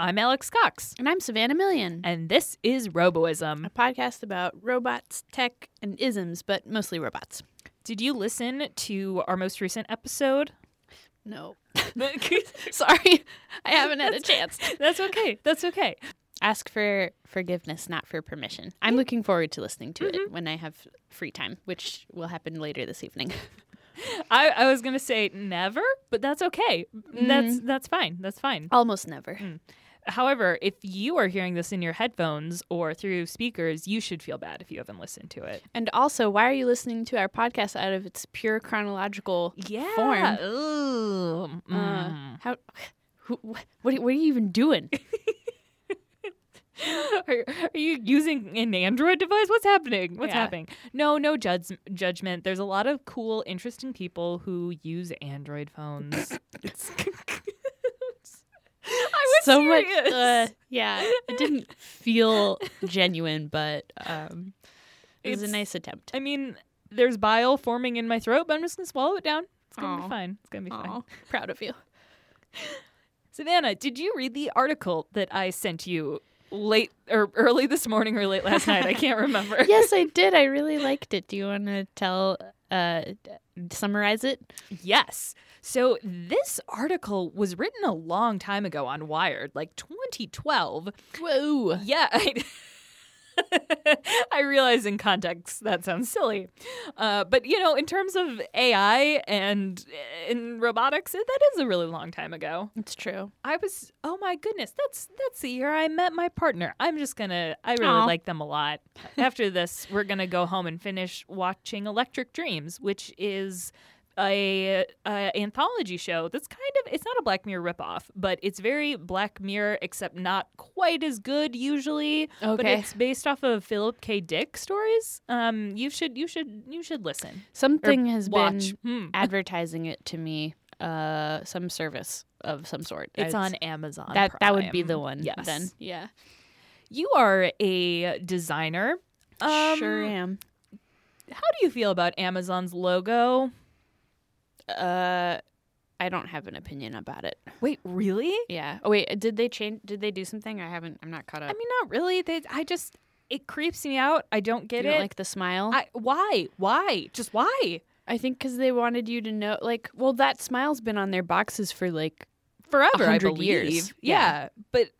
I'm Alex Cox, And I'm Savannah Million, and this is Roboism. a podcast about robots, tech, and isms, but mostly robots. Did you listen to our most recent episode? No. Sorry, I haven't had a chance. That's okay. That's okay. Ask for forgiveness, not for permission. I'm looking forward to listening to it mm-hmm. when I have free time, which will happen later this evening. I, I was gonna say never, but that's okay. That's mm-hmm. that's fine. That's fine. Almost never. Mm. However, if you are hearing this in your headphones or through speakers, you should feel bad if you haven't listened to it. And also, why are you listening to our podcast out of its pure chronological Yeah. form? Ooh. Uh, Mm. how? Who, what, what are you even doing? Are, are you using an Android device? What's happening? What's Yeah. happening? No, no judge, judgment. There's a lot of cool, interesting people who use Android phones. it's So much. Uh, yeah, it didn't feel genuine, but um, it was a nice attempt. I mean, there's bile forming in my throat, but I'm just gonna swallow it down. It's gonna Aw. be fine. It's gonna be fine. Proud of you. Savannah, did you read the article that I sent you late or early this morning or late last night? I can't remember. yes, I did. I really liked it. Do you want to tell, uh, summarize it? Yes. So this article was written a long time ago on Wired, like 2012. Whoa. Yeah, I, I realize in context that sounds silly, uh, but you know, in terms of AI and in robotics, that is a really long time ago. It's true. I was, oh my goodness, that's that's the year I met my partner. I'm just gonna, I really Aw. like them a lot. After this, we're gonna go home and finish watching Electric Dreams, which is a, a anthology show that's kind of it's not a Black Mirror ripoff, but it's very Black Mirror, except not quite as good usually. Okay. But it's based off of Philip K. Dick stories. Um, you should you should you should listen. Something has Watch. been Hmm. advertising it to me. Uh, some service of some sort. It's I'd- on Amazon. That that would be the one. Yes. Then. Yeah. You are a designer. Um, sure am. How do you feel about Amazon's logo? Uh, I don't have an opinion about it. Wait, really? Yeah. Oh wait, did they change? Did they do something? I haven't. I'm not caught up. I mean, not really. They, I just it creeps me out. I don't get you it. don't like the smile? I, why? Why? Just why? I think because they wanted you to know, like, well, that smile's been on their boxes for like. Forever, I 100 believe. years. Yeah. Yeah. but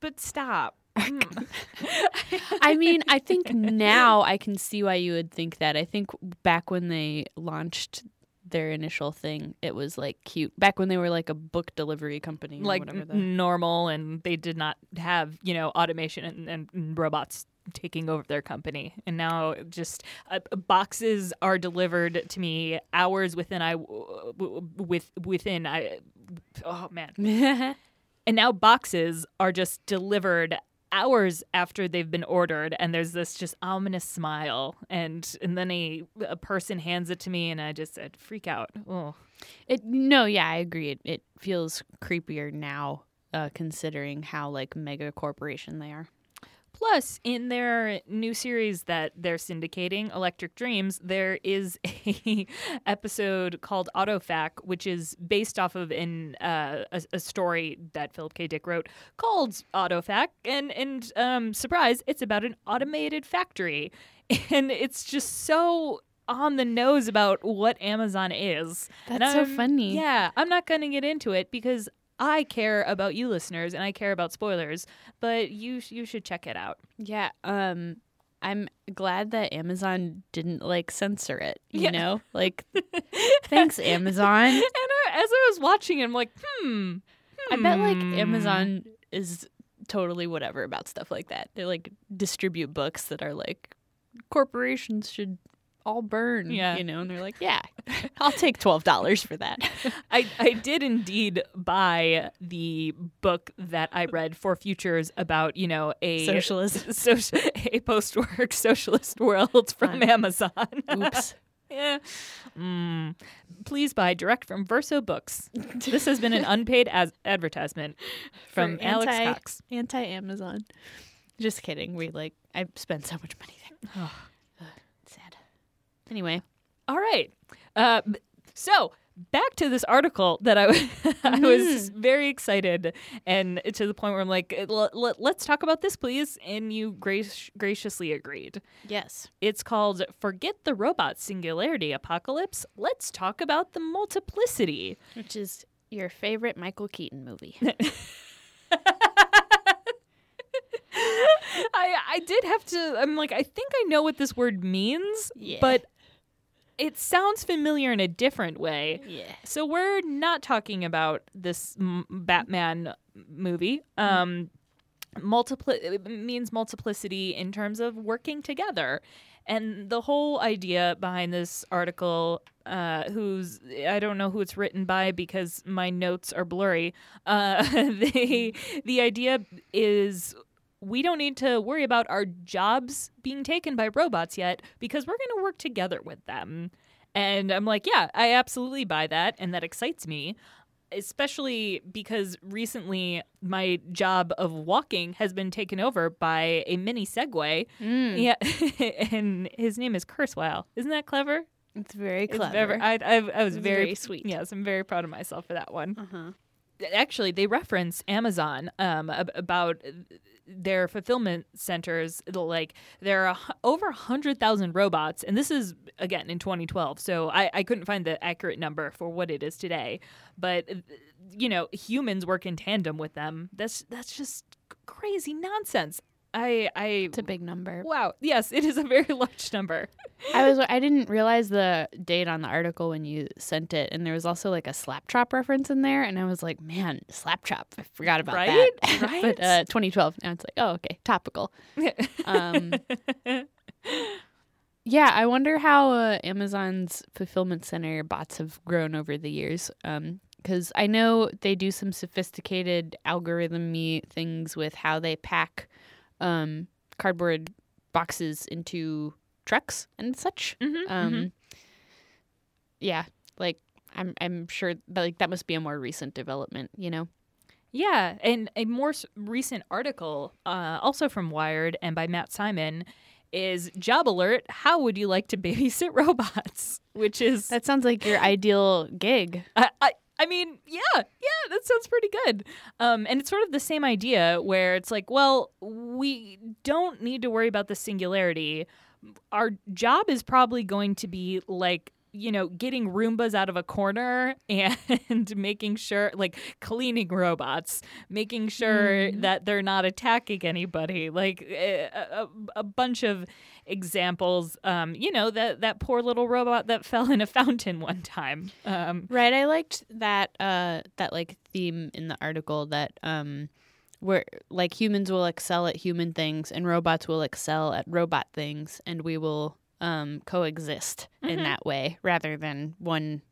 but stop. Mm. I mean, I think now I can see why you would think that. I think back when they launched their initial thing, it was like cute. Back when they were like a book delivery company, or like. The, normal, and they did not have you know automation and, and, and robots taking over their company. And now just uh, boxes are delivered to me hours within I w- w- with within I. Oh man. And now boxes are just delivered hours after they've been ordered and there's this just ominous smile and and then a a person hands it to me and I just said freak out. Oh. it no, yeah, I agree. It, it feels creepier now, uh, considering how like mega corporation they are. Plus, in their new series that they're syndicating, Electric Dreams, there is a episode called Autofac, which is based off of an uh, a, a story that Philip K. Dick wrote called Autofac, and and um, surprise, it's about an automated factory, and it's just so on the nose about what Amazon is. That's so funny. Yeah, I'm not going to get into it because I care about you listeners and I care about spoilers, but you you should check it out. Yeah. Um I'm glad that Amazon didn't like censor it, you Yeah. know? Like thanks Amazon. And uh, as I was watching, it, I'm like, hmm. I bet like hmm. Amazon is totally whatever about stuff like that. They like distribute books that are like corporations should all burn, Yeah. you know, and they're like, yeah, I'll take $12 for that. I, I did indeed buy the book that I read for futures about, you know, a Socialist. social, a post-work socialist world from. Amazon. Oops. yeah. Mm. Please buy direct from Verso Books. This has been an unpaid as- advertisement from For Alex anti- Cox. Anti Amazon. Just kidding. We like I spent so much money there. Sad. Anyway, All right. Uh, so back to this article that I, I was very excited and to the point where I'm like, "L- l- let's talk about this, please. And you grac- graciously agreed. Yes. It's called Forget the Robot Singularity Apocalypse. Let's talk about the multiplicity. Which is your favorite Michael Keaton movie. I, I did have to, I'm like, I think I know what this word means, Yeah. but it sounds familiar in a different way. yeah. So we're not talking about this m- Batman movie. Um, multipli- it means multiplicity in terms of working together. And the whole idea behind this article, uh, who's I don't know who it's written by because my notes are blurry. Uh, they, the idea is we don't need to worry about our jobs being taken by robots yet because we're going to work together with them. And I'm like, yeah, I absolutely buy that. And that excites me, especially because recently my job of walking has been taken over by a mini Segway. Mm, Yeah. and his name is Kurzweil. Isn't that clever? It's very It's clever. very- I, I, I was very, very sweet. Yes, I'm very proud of myself for that one uh-huh. Actually they reference amazon um, ab- about their fulfillment centers like there are over 100000 robots and this is again in 2012 so I, I couldn't find the accurate number for what it is today but uh, you know humans work in tandem with them. That's that's just crazy nonsense i i It's a big number. wow yes it is a very large number I was I didn't realize the date on the article when you sent it, and there was also like a slap chop reference in there, and I was like, man, slap chop. I forgot about Right? that. Right? but uh, 2012. Now it's like, oh, okay, topical. Um, yeah, I wonder how uh, Amazon's fulfillment center bots have grown over the years. Because I know they do some sophisticated algorithm-y things with how they pack um, cardboard boxes into trucks and such. Mhm, Um, mhm. Yeah, like I'm I'm sure that, like that must be a more recent development. You know. Yeah, and a more recent article, uh, also from Wired and by Matt Simon, is Job Alert How Would You Like to Babysit Robots? Which is, That sounds like your ideal gig. I, I, I mean, yeah, yeah, that sounds pretty good. Um, and it's sort of the same idea where it's like, well, we don't need to worry about the singularity. Our job is probably going to be like, you know, getting Roombas out of a corner and making sure, like, cleaning robots, making sure that they're not attacking anybody. Like, a, a, a bunch of examples. Um, you know, that, that poor little robot that fell in a fountain one time. Um, Right. I liked that uh that like theme in the article that um where like humans will excel at human things and robots will excel at robot things and we will um coexist in that way rather than one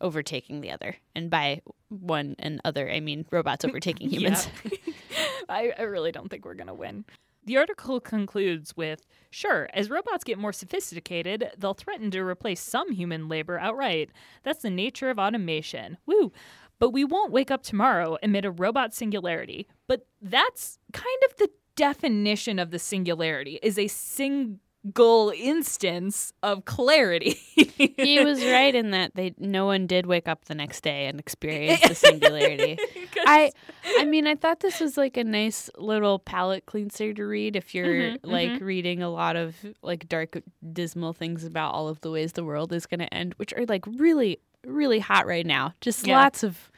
overtaking the other. And by one and other I mean robots overtaking humans. I, I really don't think we're going to win. The article concludes with Sure, as robots get more sophisticated, they'll threaten to replace some human labor outright. That's the nature of automation. Woo! But we won't wake up tomorrow amid a robot singularity. But that's kind of the definition of the singularity is a single instance of clarity. he was right in that they no one did wake up the next day and experience the singularity. I I mean I thought this was like a nice little palate cleanser to read if you're Mhm, like reading a lot of like dark dismal things about all of the ways the world is going to end which are like really really hot right now. Just Yeah. lots of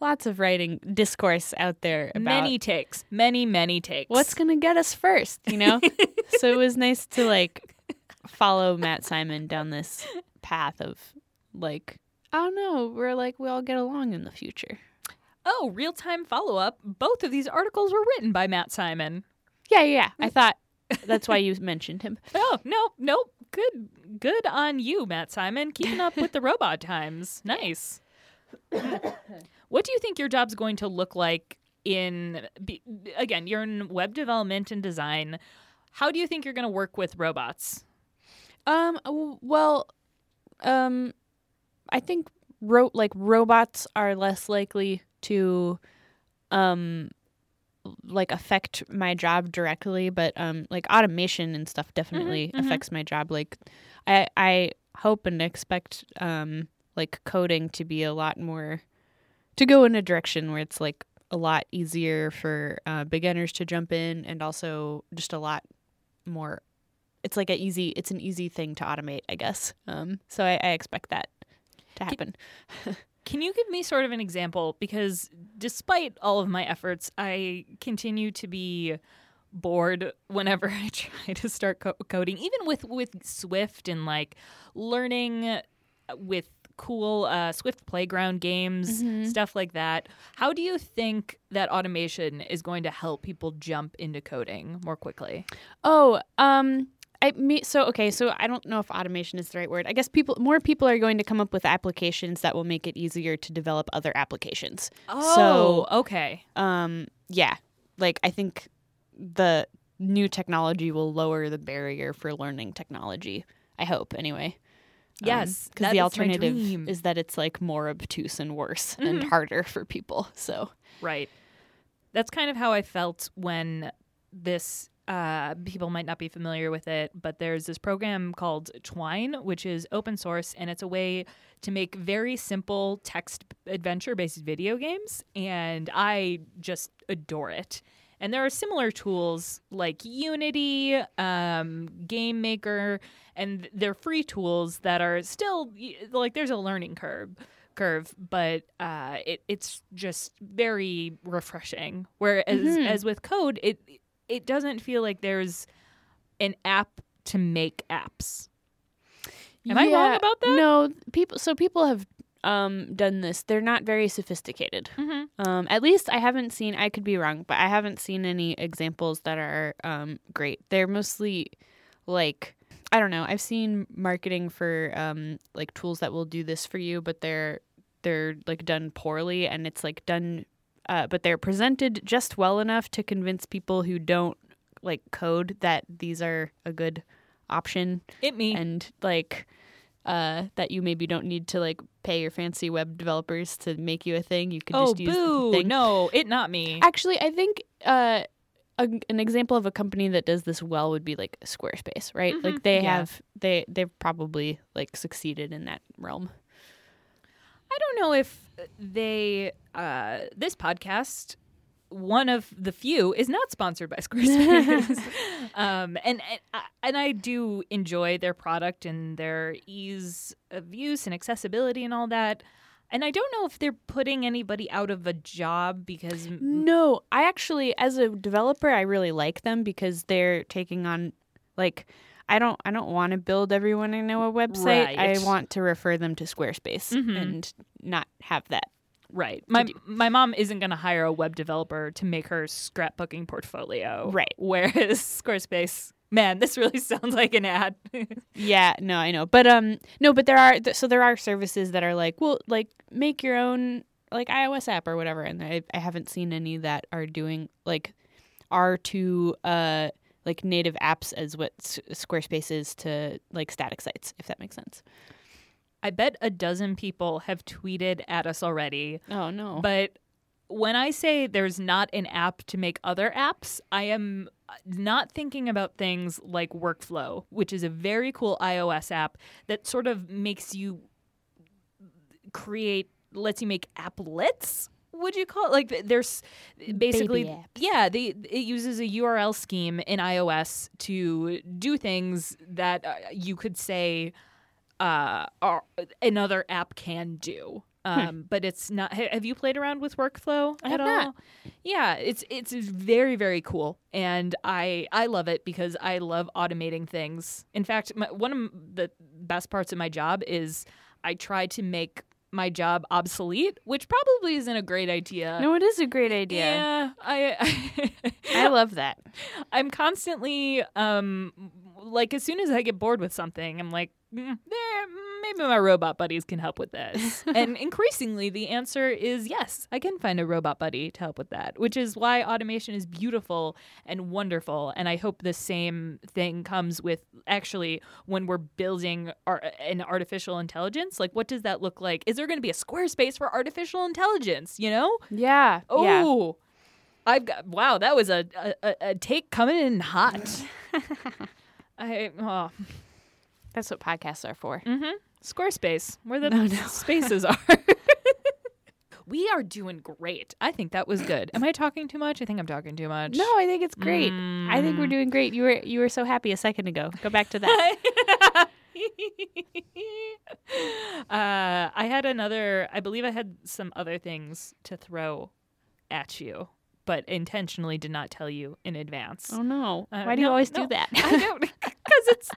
lots of writing discourse out there about many takes, many, many takes. what's going to get us first, you know? so it was nice to like follow Matt Simon down this path of like, I don't know, we're like, we all get along in the future. Oh, real time follow up. Both of these articles were written by Matt Simon. Yeah, yeah. I mm. thought that's why you mentioned him. Oh, no, nope. Good good on you, Matt Simon. Keeping up with the robot times. Nice. What do you think your job's going to look like in again, you're in web development and design. How do you think you're going to work with robots? Um, well, um, I think ro- like robots are less likely to, um, like affect my job directly, but um, like automation and stuff definitely mhm. affects my job. Like, I I hope and expect um like coding to be a lot more to go in a direction where it's like a lot easier for uh, beginners to jump in and also just a lot more it's like a easy it's an easy thing to automate i guess um, so I, I expect that to happen Can you give me sort of an example? Because despite all of my efforts, I continue to be bored whenever I try to start co- coding, even with with Swift and like learning with cool uh, Swift playground games, stuff like that. How do you think that automation is going to help people jump into coding more quickly? Oh, um, I me so okay. So I don't know if automation is the right word. I guess people more people are going to come up with applications that will make it easier to develop other applications. Oh, so, okay. Um, yeah, like I think the new technology will lower the barrier for learning technology. I hope anyway. Yes, because that the alternative is that it's like more obtuse and worse and harder for people. So Right. That's kind of how I felt when this. Uh, people might not be familiar with it, but there's this program called Twine, which is open source, and it's a way to make very simple text adventure based video games. And I just adore it. And there are similar tools like Unity, um, Game Maker, and they're free tools that are still like there's a learning curve curve, but uh, it, it's just very refreshing. Whereas Mhm. as with code, it it doesn't feel like there's an app to make apps. Am I wrong about that? No, people. So people have um, done this. They're not very sophisticated. Mm-hmm. Um, at least I haven't seen. I could be wrong, but I haven't seen any examples that are um, great. They're mostly like I don't know. I've seen marketing for um, like tools that will do this for you, but they're they're like done poorly, and it's like done, uh, but they're presented just well enough to convince people who don't like code that these are a good option It me. and like uh, that you maybe don't need to like pay your fancy web developers to make you a thing. You could oh just use the boo! thing. No, it not me. Actually, I think uh, a, an example of a company that does this well would be like Squarespace, right? Mhm, Like they yeah. have they they've probably like succeeded in that realm. I don't know if they uh, this podcast one of the few is not sponsored by Squarespace. um, and and I, and I do enjoy their product and their ease of use and accessibility and all that. And I don't know if they're putting anybody out of a job because No, I actually as a developer I really like them because they're taking on like I don't I don't want to build everyone I know a website. I want to refer them to Squarespace Mhm. and not have that. Right, my my mom isn't going to hire a web developer to make her scrapbooking portfolio. Right. Whereas Squarespace, man, this really sounds like an ad. Yeah, no, I know. But um no, but there are th- so there are services that are like, well, like make your own like iOS app or whatever and I I haven't seen any that are doing like are to uh like native apps as what S- Squarespace is to like static sites, if that makes sense. I bet a dozen people have tweeted at us already. Oh no. But when I say there's not an app to make other apps, I am not thinking about things like Workflow, which is a very cool iOS app that sort of makes you create, lets you make applets. Would you call it like there's basically yeah they it uses a URL scheme in iOS to do things that uh, you could say uh, are, another app can do. Um, But it's not. Have you played around with workflow I at all? not. Yeah, it's it's very very cool, and I I love it because I love automating things. In fact, my, one of the best parts of my job is I try to make my job obsolete, which probably isn't a great idea. no, it is a great idea. Yeah, I I love that. I'm constantly um like as soon as I get bored with something, I'm like, eh, maybe my robot buddies can help with this. and increasingly, the answer is yes, I can find a robot buddy to help with that, which is why automation is beautiful and wonderful. And I hope the same thing comes with actually when we're building our, an artificial intelligence. Like, what does that look like? Is there going to be a Squarespace for artificial intelligence? You know? Yeah. yeah. Oh, I've got wow. That was a a, a- a take coming in hot. I oh, That's what podcasts are for. mm-hmm. Squarespace, where the No, no. spaces are. we are doing great. I think that was good. Am I talking too much? I think I'm talking too much. No, I think it's great. I think we're Mm. doing great. You were you were so happy a second ago. Go back to that. uh, I had another. I believe I had some other things to throw at you, but intentionally did not tell you in advance. oh no. Uh, Why do you always no. do that? I don't because it's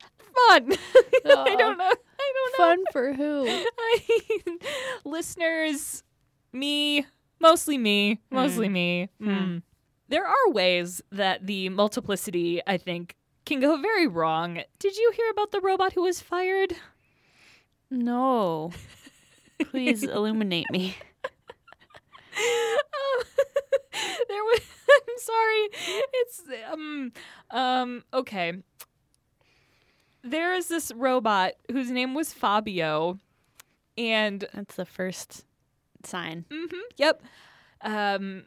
fun. I don't know. I don't know. Fun for who? I, listeners, me, mostly me, mostly me. Hmm. Mm. There are ways that the multiplicity, I think, can go very wrong. Did you hear about the robot who was fired? No. Please illuminate me. Oh, there was. I'm sorry. It's um um okay. There is this robot whose name was Fabio, and That's the first sign. hmm Yep. Um.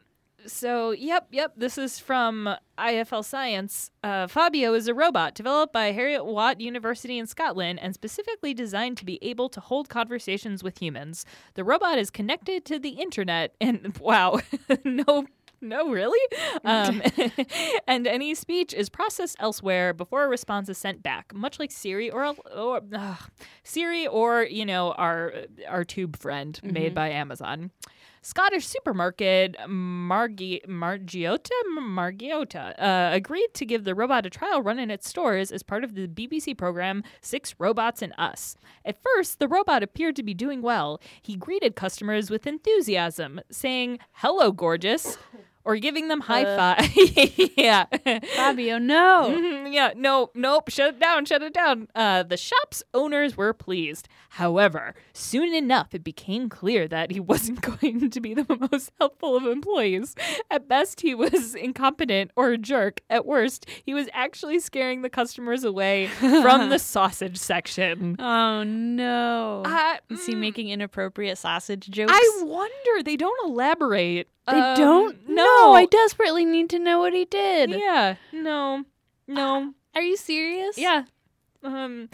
So, yep, yep. This is from IFL Science. Uh, Fabio is a robot developed by Heriot-Watt University in Scotland and specifically designed to be able to hold conversations with humans. The robot is connected to the internet, and wow, no. No, really? Um, and any speech is processed elsewhere before a response is sent back, much like Siri or, or Siri or you know our our tube friend made by Amazon. Scottish supermarket Margi- Margiotta Margiotta uh, agreed to give the robot a trial run in its stores as part of the BBC program Six Robots and Us. At first, the robot appeared to be doing well. He greeted customers with enthusiasm, saying, "Hello, gorgeous." Or giving them high five. yeah. Fabio, no. Mhm, yeah, no, nope, shut it down, shut it down. Uh, the shop's owners were pleased. However, soon enough, it became clear that he wasn't going to be the most helpful of employees. At best, he was incompetent or a jerk. At worst, he was actually scaring the customers away from the sausage section. Oh no. Uh, Is he mm, making inappropriate sausage jokes? I wonder. They don't elaborate. They Um, don't. No, I desperately need to know what he did. Yeah, no, no. Are you serious? Yeah. Um,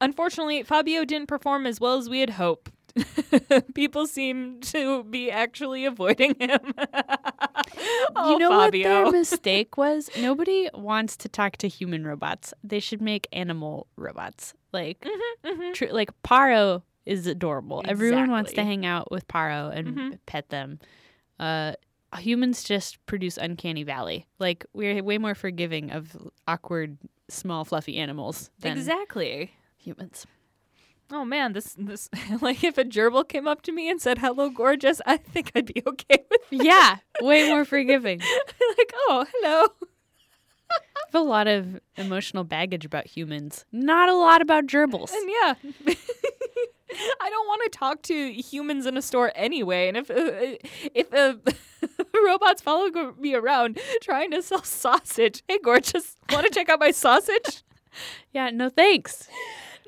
unfortunately, Fabio didn't perform as well as we had hoped. People seem to be actually avoiding him. oh, you know Fabio. what their mistake was? Nobody wants to talk to human robots. They should make animal robots. Like, Mhm. tr- like Paro is adorable. Everyone wants to hang out with Paro and Mhm. pet them. Uh, humans just produce uncanny valley. Like we're way more forgiving of awkward, small, fluffy animals than Exactly. humans. Oh man, this this like if a gerbil came up to me and said hello, gorgeous, I think I'd be okay with it. Yeah, way more forgiving. like, oh, hello. I have a lot of emotional baggage about humans. Not a lot about gerbils. And yeah. I don't want to talk to humans in a store anyway. And if uh, if uh, robots follow go- me around trying to sell sausage, hey, gorgeous, want to check out my sausage? Yeah, no thanks.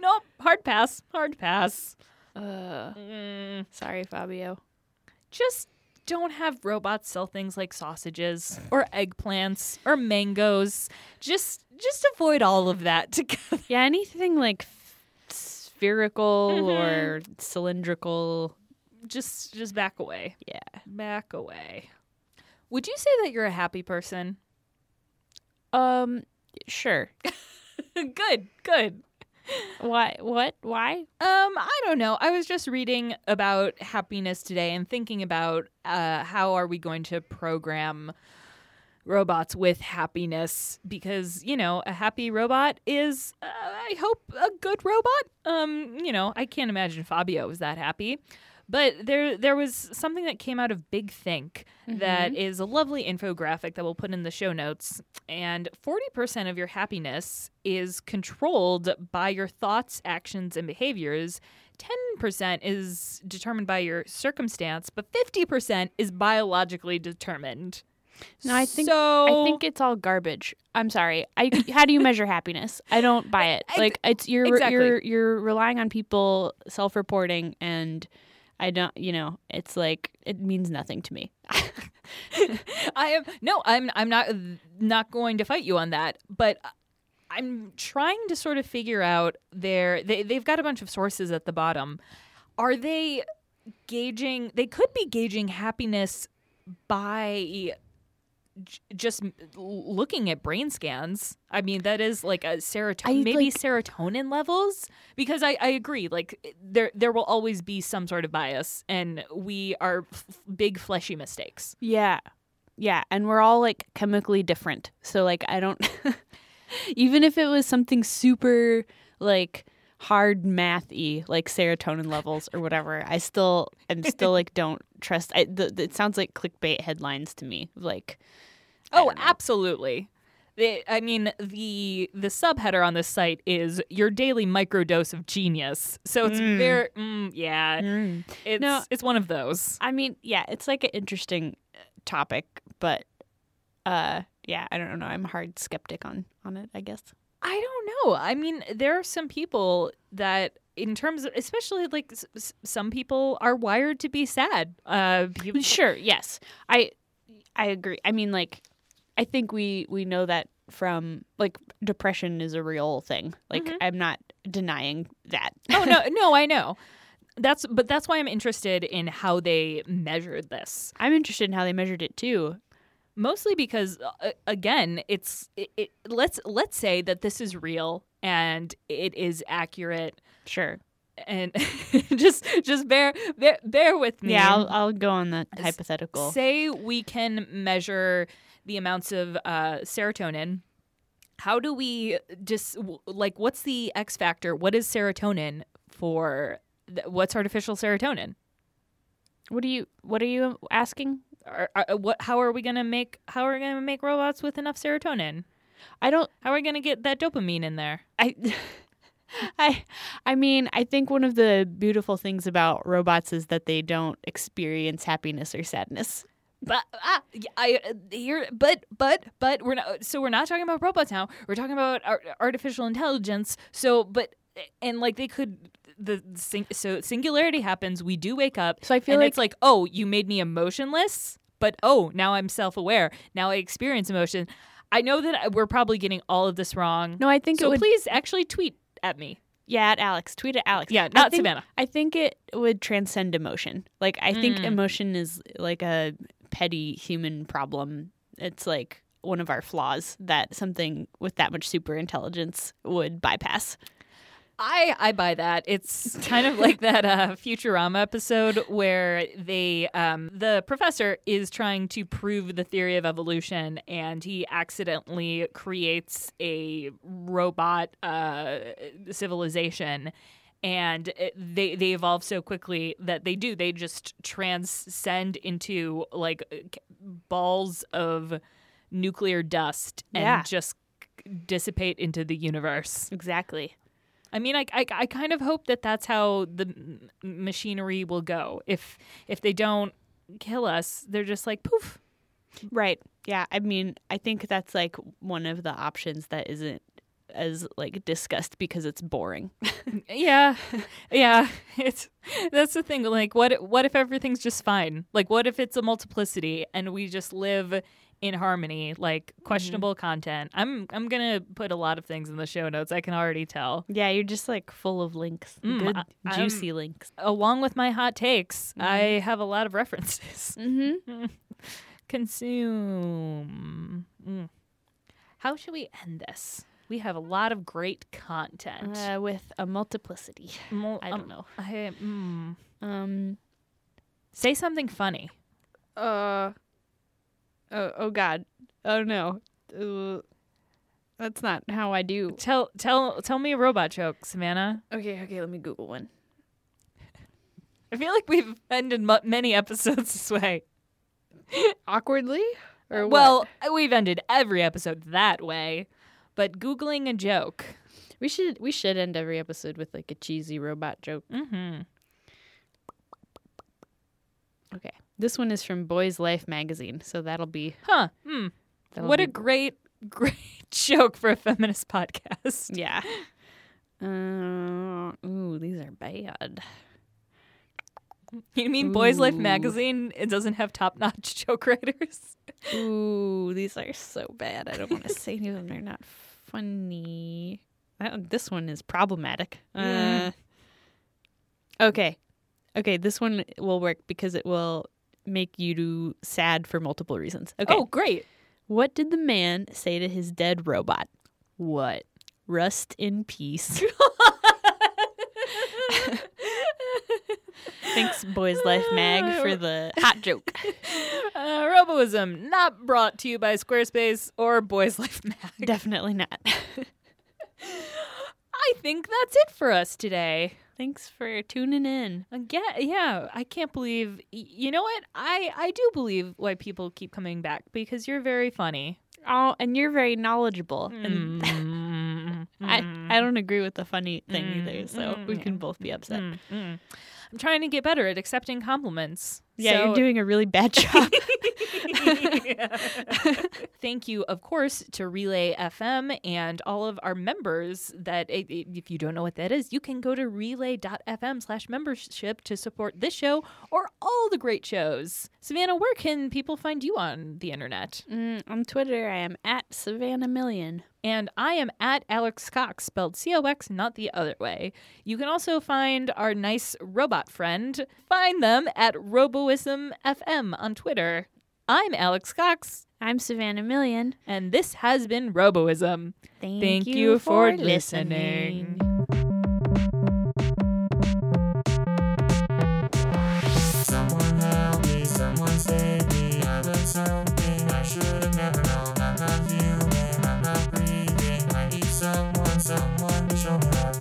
nope, hard pass, hard pass. Uh, Mm, sorry, Fabio. just don't have robots sell things like sausages or eggplants or mangoes. Just just avoid all of that together. Yeah, anything like spherical Mhm. or cylindrical. Just just back away. Yeah. Back away. Would you say that you're a happy person? Um, sure. good, good. Why? What? Why? Um, I don't know. I was just reading about happiness today and thinking about uh, how are we going to program robots with happiness because you know a happy robot is uh, I hope a good robot. Um, you know I can't imagine Fabio was that happy. But there, there was something that came out of Big Think that is a lovely infographic that we'll put in the show notes. And 40% of your happiness is controlled by your thoughts, actions, and behaviors. 10% is determined by your circumstance, but 50% is biologically determined. No, I think so. I think it's all garbage. I'm sorry. I how do you measure happiness? I don't buy it. Like it's you're exactly. you're you're relying on people self-reporting and I don't, you know, it's like it means nothing to me. I am no, I'm I'm not not going to fight you on that, but I'm trying to sort of figure out their they they've got a bunch of sources at the bottom. Are they gauging they could be gauging happiness by j- just looking at brain scans. I mean, that is like a serotonin, maybe like- serotonin levels. Because I, I agree, like eh, there there will always be some sort of bias, and we are f- big fleshy mistakes. Yeah. Yeah. And we're all like chemically different. So, like, I don't, even if it was something super like hard mathy like serotonin levels or whatever, I still, and still like don't trust. I, the, the- it sounds like clickbait headlines to me. Like, Oh, absolutely. The, I mean, the the subheader on this site is your daily microdose of genius. So it's Mm. very, mm, yeah, it's No. it's one of those. I mean, yeah, it's like an interesting uh, topic, but uh, yeah, I don't know. I'm a hard skeptic on on it. I guess. I don't know. I mean, there are some people that, in terms of, especially like s- some people are wired to be sad. Uh, people, Sure. Yes. I I agree. I mean, like, I think we we know that from like depression is a real thing. Like, Mhm. I'm not denying that. oh no, no, I know. That's but that's why I'm interested in how they measured this. I'm interested in how they measured it too. mostly because uh, again it's it, it, let's let's say that this is real and it is accurate Sure. and just just bear bear, bear with me Yeah, I'll, I'll go on the hypothetical. say we can measure the amounts of uh, serotonin how do we just like what's the x factor what is serotonin for what's artificial serotonin What are you What are you asking? are, are, what how are we going to make how are we going to make robots with enough serotonin I don't. how are we going to get that dopamine in there I. I I mean, I think one of the beautiful things about robots is that they don't experience happiness or sadness. But ah, I uh, here, but but but we're not. So we're not talking about robots now. We're talking about ar- artificial intelligence. So, but and like they could the sing, so singularity happens. We do wake up, So I feel and like it's like, oh, you made me emotionless. But oh, now I'm self-aware. Now I experience emotion. I know that we're probably getting all of this wrong. no, I think it so would. please actually tweet at me. Yeah, at Alex. Tweet at Alex. Yeah, I not think- Savannah. I think it would transcend emotion. Like I think Mm. emotion is like a petty human problem. It's like one of our flaws that something with that much super intelligence would bypass. I I buy that. It's kind of like that uh, Futurama episode where they um, the professor is trying to prove the theory of evolution, and he accidentally creates a robot uh, civilization. And they they evolve so quickly that they do they just transcend into like uh, balls of nuclear dust and Yeah. just dissipate into the universe. Exactly. I mean, I, I, I kind of hope that that's how the machinery will go. If if they don't kill us, they're just like poof. Right. Yeah. I mean, I think that's like one of the options that isn't as like discussed because it's boring. Yeah, yeah. It's that's the thing. Like, what what if everything's just fine? Like, what if it's a multiplicity and we just live in harmony? Like questionable content. I'm I'm gonna put a lot of things in the show notes. I can already tell. yeah, you're just like full of links. Mm, Good, I- I'm- juicy links. Along with my hot takes, I have a lot of references. Mm-hmm. consume. Mm. How should we end this? We have a lot of great content. Uh, with a multiplicity. Mul- I um, don't know. I, mm. Um. Say something funny. Uh. Oh. Oh God. Oh no. Uh, that's not how I do. Tell tell tell me a robot joke, Savannah. Okay. Okay. Let me Google one. I feel like we've ended mu- many episodes this way. Awkwardly. Or what? well, we've ended every episode that way. But googling a joke. we should we should end every episode with like a cheesy robot joke. Mm-hmm. Okay. This one is from Boys Life magazine, so that'll be Huh. Hmm. that'll What be, a great great joke for a feminist podcast. yeah. Uh, ooh, these are bad. You mean Boys Life magazine? It doesn't have top notch joke writers. Ooh, these are so bad. I don't want to say any of them. They're not funny. Uh, this one is problematic. Uh, Mm. okay. Okay, this one will work because it will make you do sad for multiple reasons. Okay. Oh, great. What did the man say to his dead robot? What? Rust in peace. Thanks, Boys Life Mag, for the hot joke. Uh, Roboism not brought to you by Squarespace or Boys Life Mag. Definitely not. I think that's it for us today. Thanks for tuning in. Again, yeah, I can't believe. You know what? I I do believe why people keep coming back because you're very funny. Oh, and you're very knowledgeable. And Mm, I, mm, I don't agree with the funny thing Mm, either, so mm, we can both be upset. I'm trying to get better at accepting compliments. Yeah, So- you're doing a really bad job. Thank you, of course, to Relay FM and all of our members. That i- i- if you don't know what that is, you can go to relay.fm slash membership to support this show or all the great shows. Savannah, where can people find you on the internet? mm, on Twitter, I am at Savannah Million. And I am at Alex Cox, spelled C O X, not the other way. You can also find our nice robot friend. Find them at Roboism FM on Twitter. I'm Alex Cox, I'm Savannah Million. and this has been Roboism. Thank, Thank you for listening. Someone help me, someone save me. I've done something I should have never known. Someone, someone show love.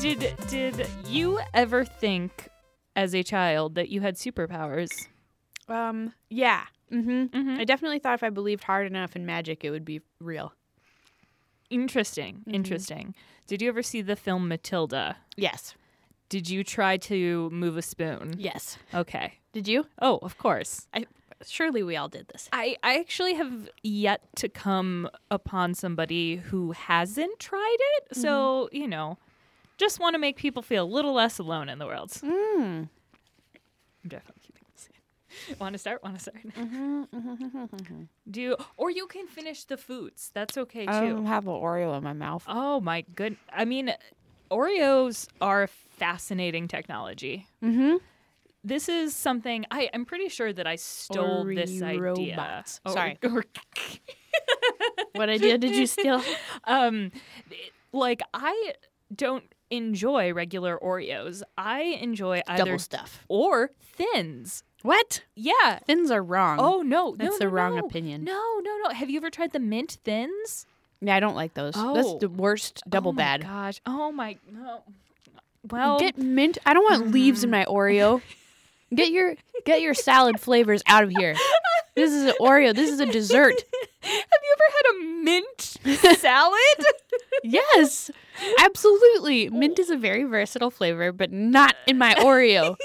Did did you ever think as a child that you had superpowers? Um, yeah. Mm-hmm. Mhm. I definitely thought if I believed hard enough in magic, it would be real. Interesting. Interesting. Did you ever see the film Matilda? Yes. Did you try to move a spoon? Yes. Okay. Did you? Oh, of course. I surely we all did this. I, I actually have yet to come upon somebody who hasn't tried it. So, you know, just want to make people feel a little less alone in the world. Mm. I'm definitely keeping this in. Want to start? Want to start? Do you, or you can finish the foods. That's okay too. I have an Oreo in my mouth. oh my good. I mean, Oreos are fascinating technology. Mm-hmm. This is something I, I'm pretty sure that I stole this idea. Or- Sorry. or- What idea did you steal? um it- like I don't enjoy regular Oreos. I enjoy either Double stuff. or thins. What? Yeah. Thins are wrong. Oh no, That's no, the wrong no. opinion. No, no, no. Have you ever tried the mint thins? yeah, I don't like those. Oh. That's the oh. worst. Double oh my bad. Gosh. Oh my. No. Well, Get mint. I don't want leaves in my Oreo. Get your get your salad flavors out of here. This is an Oreo. This is a dessert. have you ever had a mint salad? Yes, absolutely. Mint is a very versatile flavor, but not in my Oreo.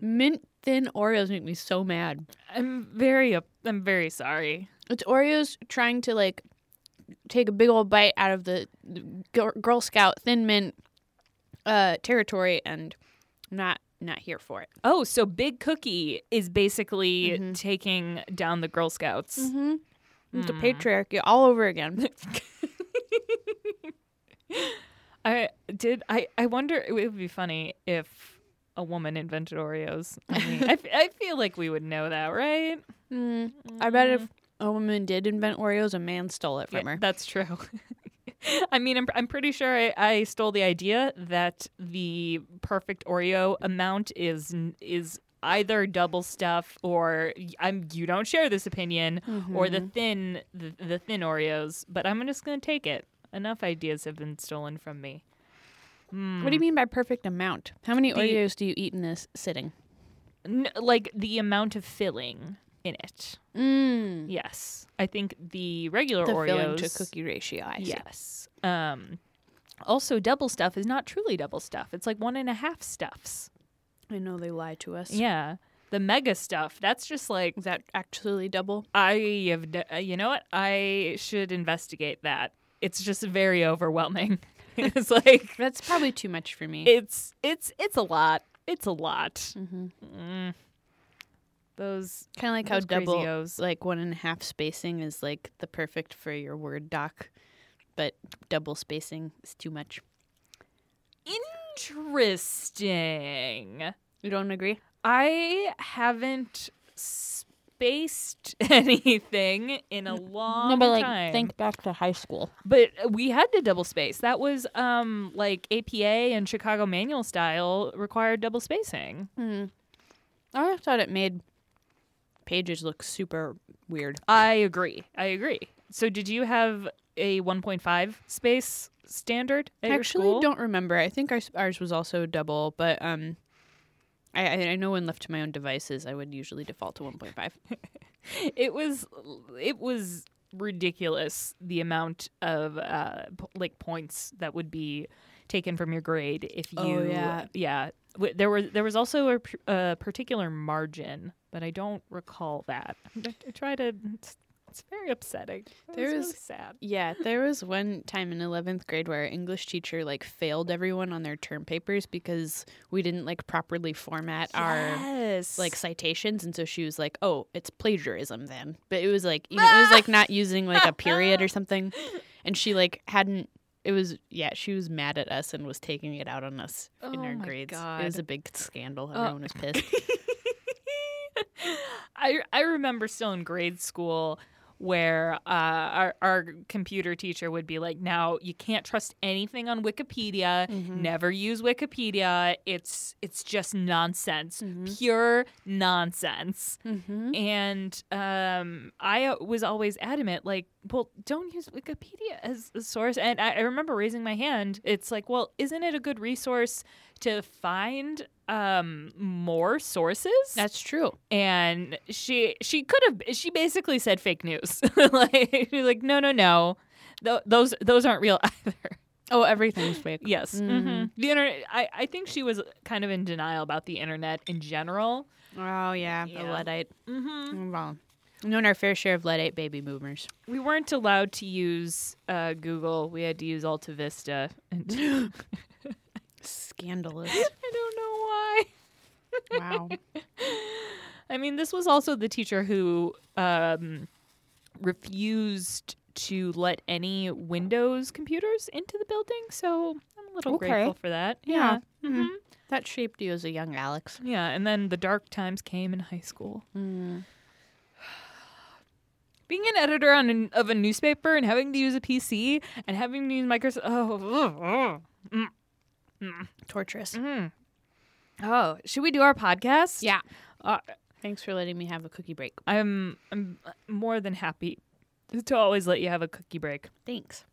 Mint thin Oreos make me so mad. I'm very. up- I'm very sorry. It's Oreos trying to like take a big old bite out of the Girl Scout thin mint uh, territory, and not not here for it. Oh, so Big Cookie is basically Mm-hmm. taking down the Girl Scouts. Mm-hmm. It's a patriarchy all over again. I did. I. I wonder. It would be funny if a woman invented Oreos. I mean, I, f- I feel like we would know that, right? Mm, I bet if a woman did invent Oreos, a man stole it from Yeah, her. That's true. I mean, I'm, I'm pretty sure I, I stole the idea that the perfect Oreo amount is is either double stuff or I'm you don't share this opinion or the mm-hmm. thin the, the thin Oreos. But I'm just gonna take it. Enough ideas have been stolen from me. Hmm. What do you mean by perfect amount? How many The- Oreos do you eat in this sitting? N- like the amount of filling in it. Mm. Yes, I think the regular The Oreos filling to cookie ratio. I. Yes. Um, Also, double stuff is not truly double stuff. It's like one and a half stuffs. I know they lie to us. Yeah. The mega stuff, that's just like Is that actually double? I have, d- uh, you know what? I should investigate that. It's just very overwhelming. it's like That's probably too much for me. it's it's it's a lot. It's a lot. mm-hmm. Mm. Those Kind of like how double, crazy-os. like one and a half spacing is like the perfect for your Word doc, but double spacing is too much. interesting. You don't agree? I haven't spaced anything in a long time. Think back to high school. But we had to double space. That was um like APA and Chicago manual style required double spacing. Hmm. I thought it made pages look super weird. I agree. I agree. So did you have a 1.5 space standard at I your actually school? don't remember. I think ours, ours was also double, but um, I, I I know when left to my own devices, I would usually default to 1.5. it was it was ridiculous the amount of uh p- like points that would be taken from your grade if oh, you Oh, yeah. yeah W- there was there was also a particular margin but i don't recall that i, I try to it's, it's very upsetting There was is- really sad Yeah, there was one time in 11th grade where our English teacher like failed everyone on their term papers because we didn't like properly format our yes like citations and so she was like, "Oh, it's plagiarism then." But it was like, you know, it was like not using like a period or something. And she like hadn't it was yeah, she was mad at us and was taking it out on us in Oh our my grades. It was a big scandal. Oh. Everyone was pissed. I I remember still in grade school where uh, our our computer teacher would be like, "Now you can't trust anything on Wikipedia. Mm-hmm. Never use Wikipedia. It's it's just nonsense, Mm-hmm. pure nonsense." mm-hmm. And um, I was always adamant, like, well, don't use Wikipedia as a source. And I, I remember raising my hand. It's like, well, isn't it a good resource to find um, more sources? That's true. and she she could have she basically said fake news. like she's like, no, no, no, Th- those those aren't real either. Oh, everything's fake. yes, Mhm. hmm the internet. I I think she was kind of in denial about the internet in general. Oh yeah, the Yeah. Luddite. Mm-hmm. Well, known our fair share of Luddite baby boomers. We weren't allowed to use uh, Google. We had to use Alta Vista. And Scandalous. I don't know why. wow. I mean, this was also the teacher who um, refused to let any Windows computers into the building. So I'm a little Okay. grateful for that. Yeah. Yeah. Mhm. Mhm. That shaped you as a young Alex. Yeah. And then the dark times came in high school. Mm. Being an editor on an, of a newspaper and having to use a PC and having to use Microsoft. Oh, mm, mm, Torturous. mm. oh, should we do our podcast? Yeah. Uh, Thanks for letting me have a cookie break. I'm I'm more than happy to always let you have a cookie break. Thanks.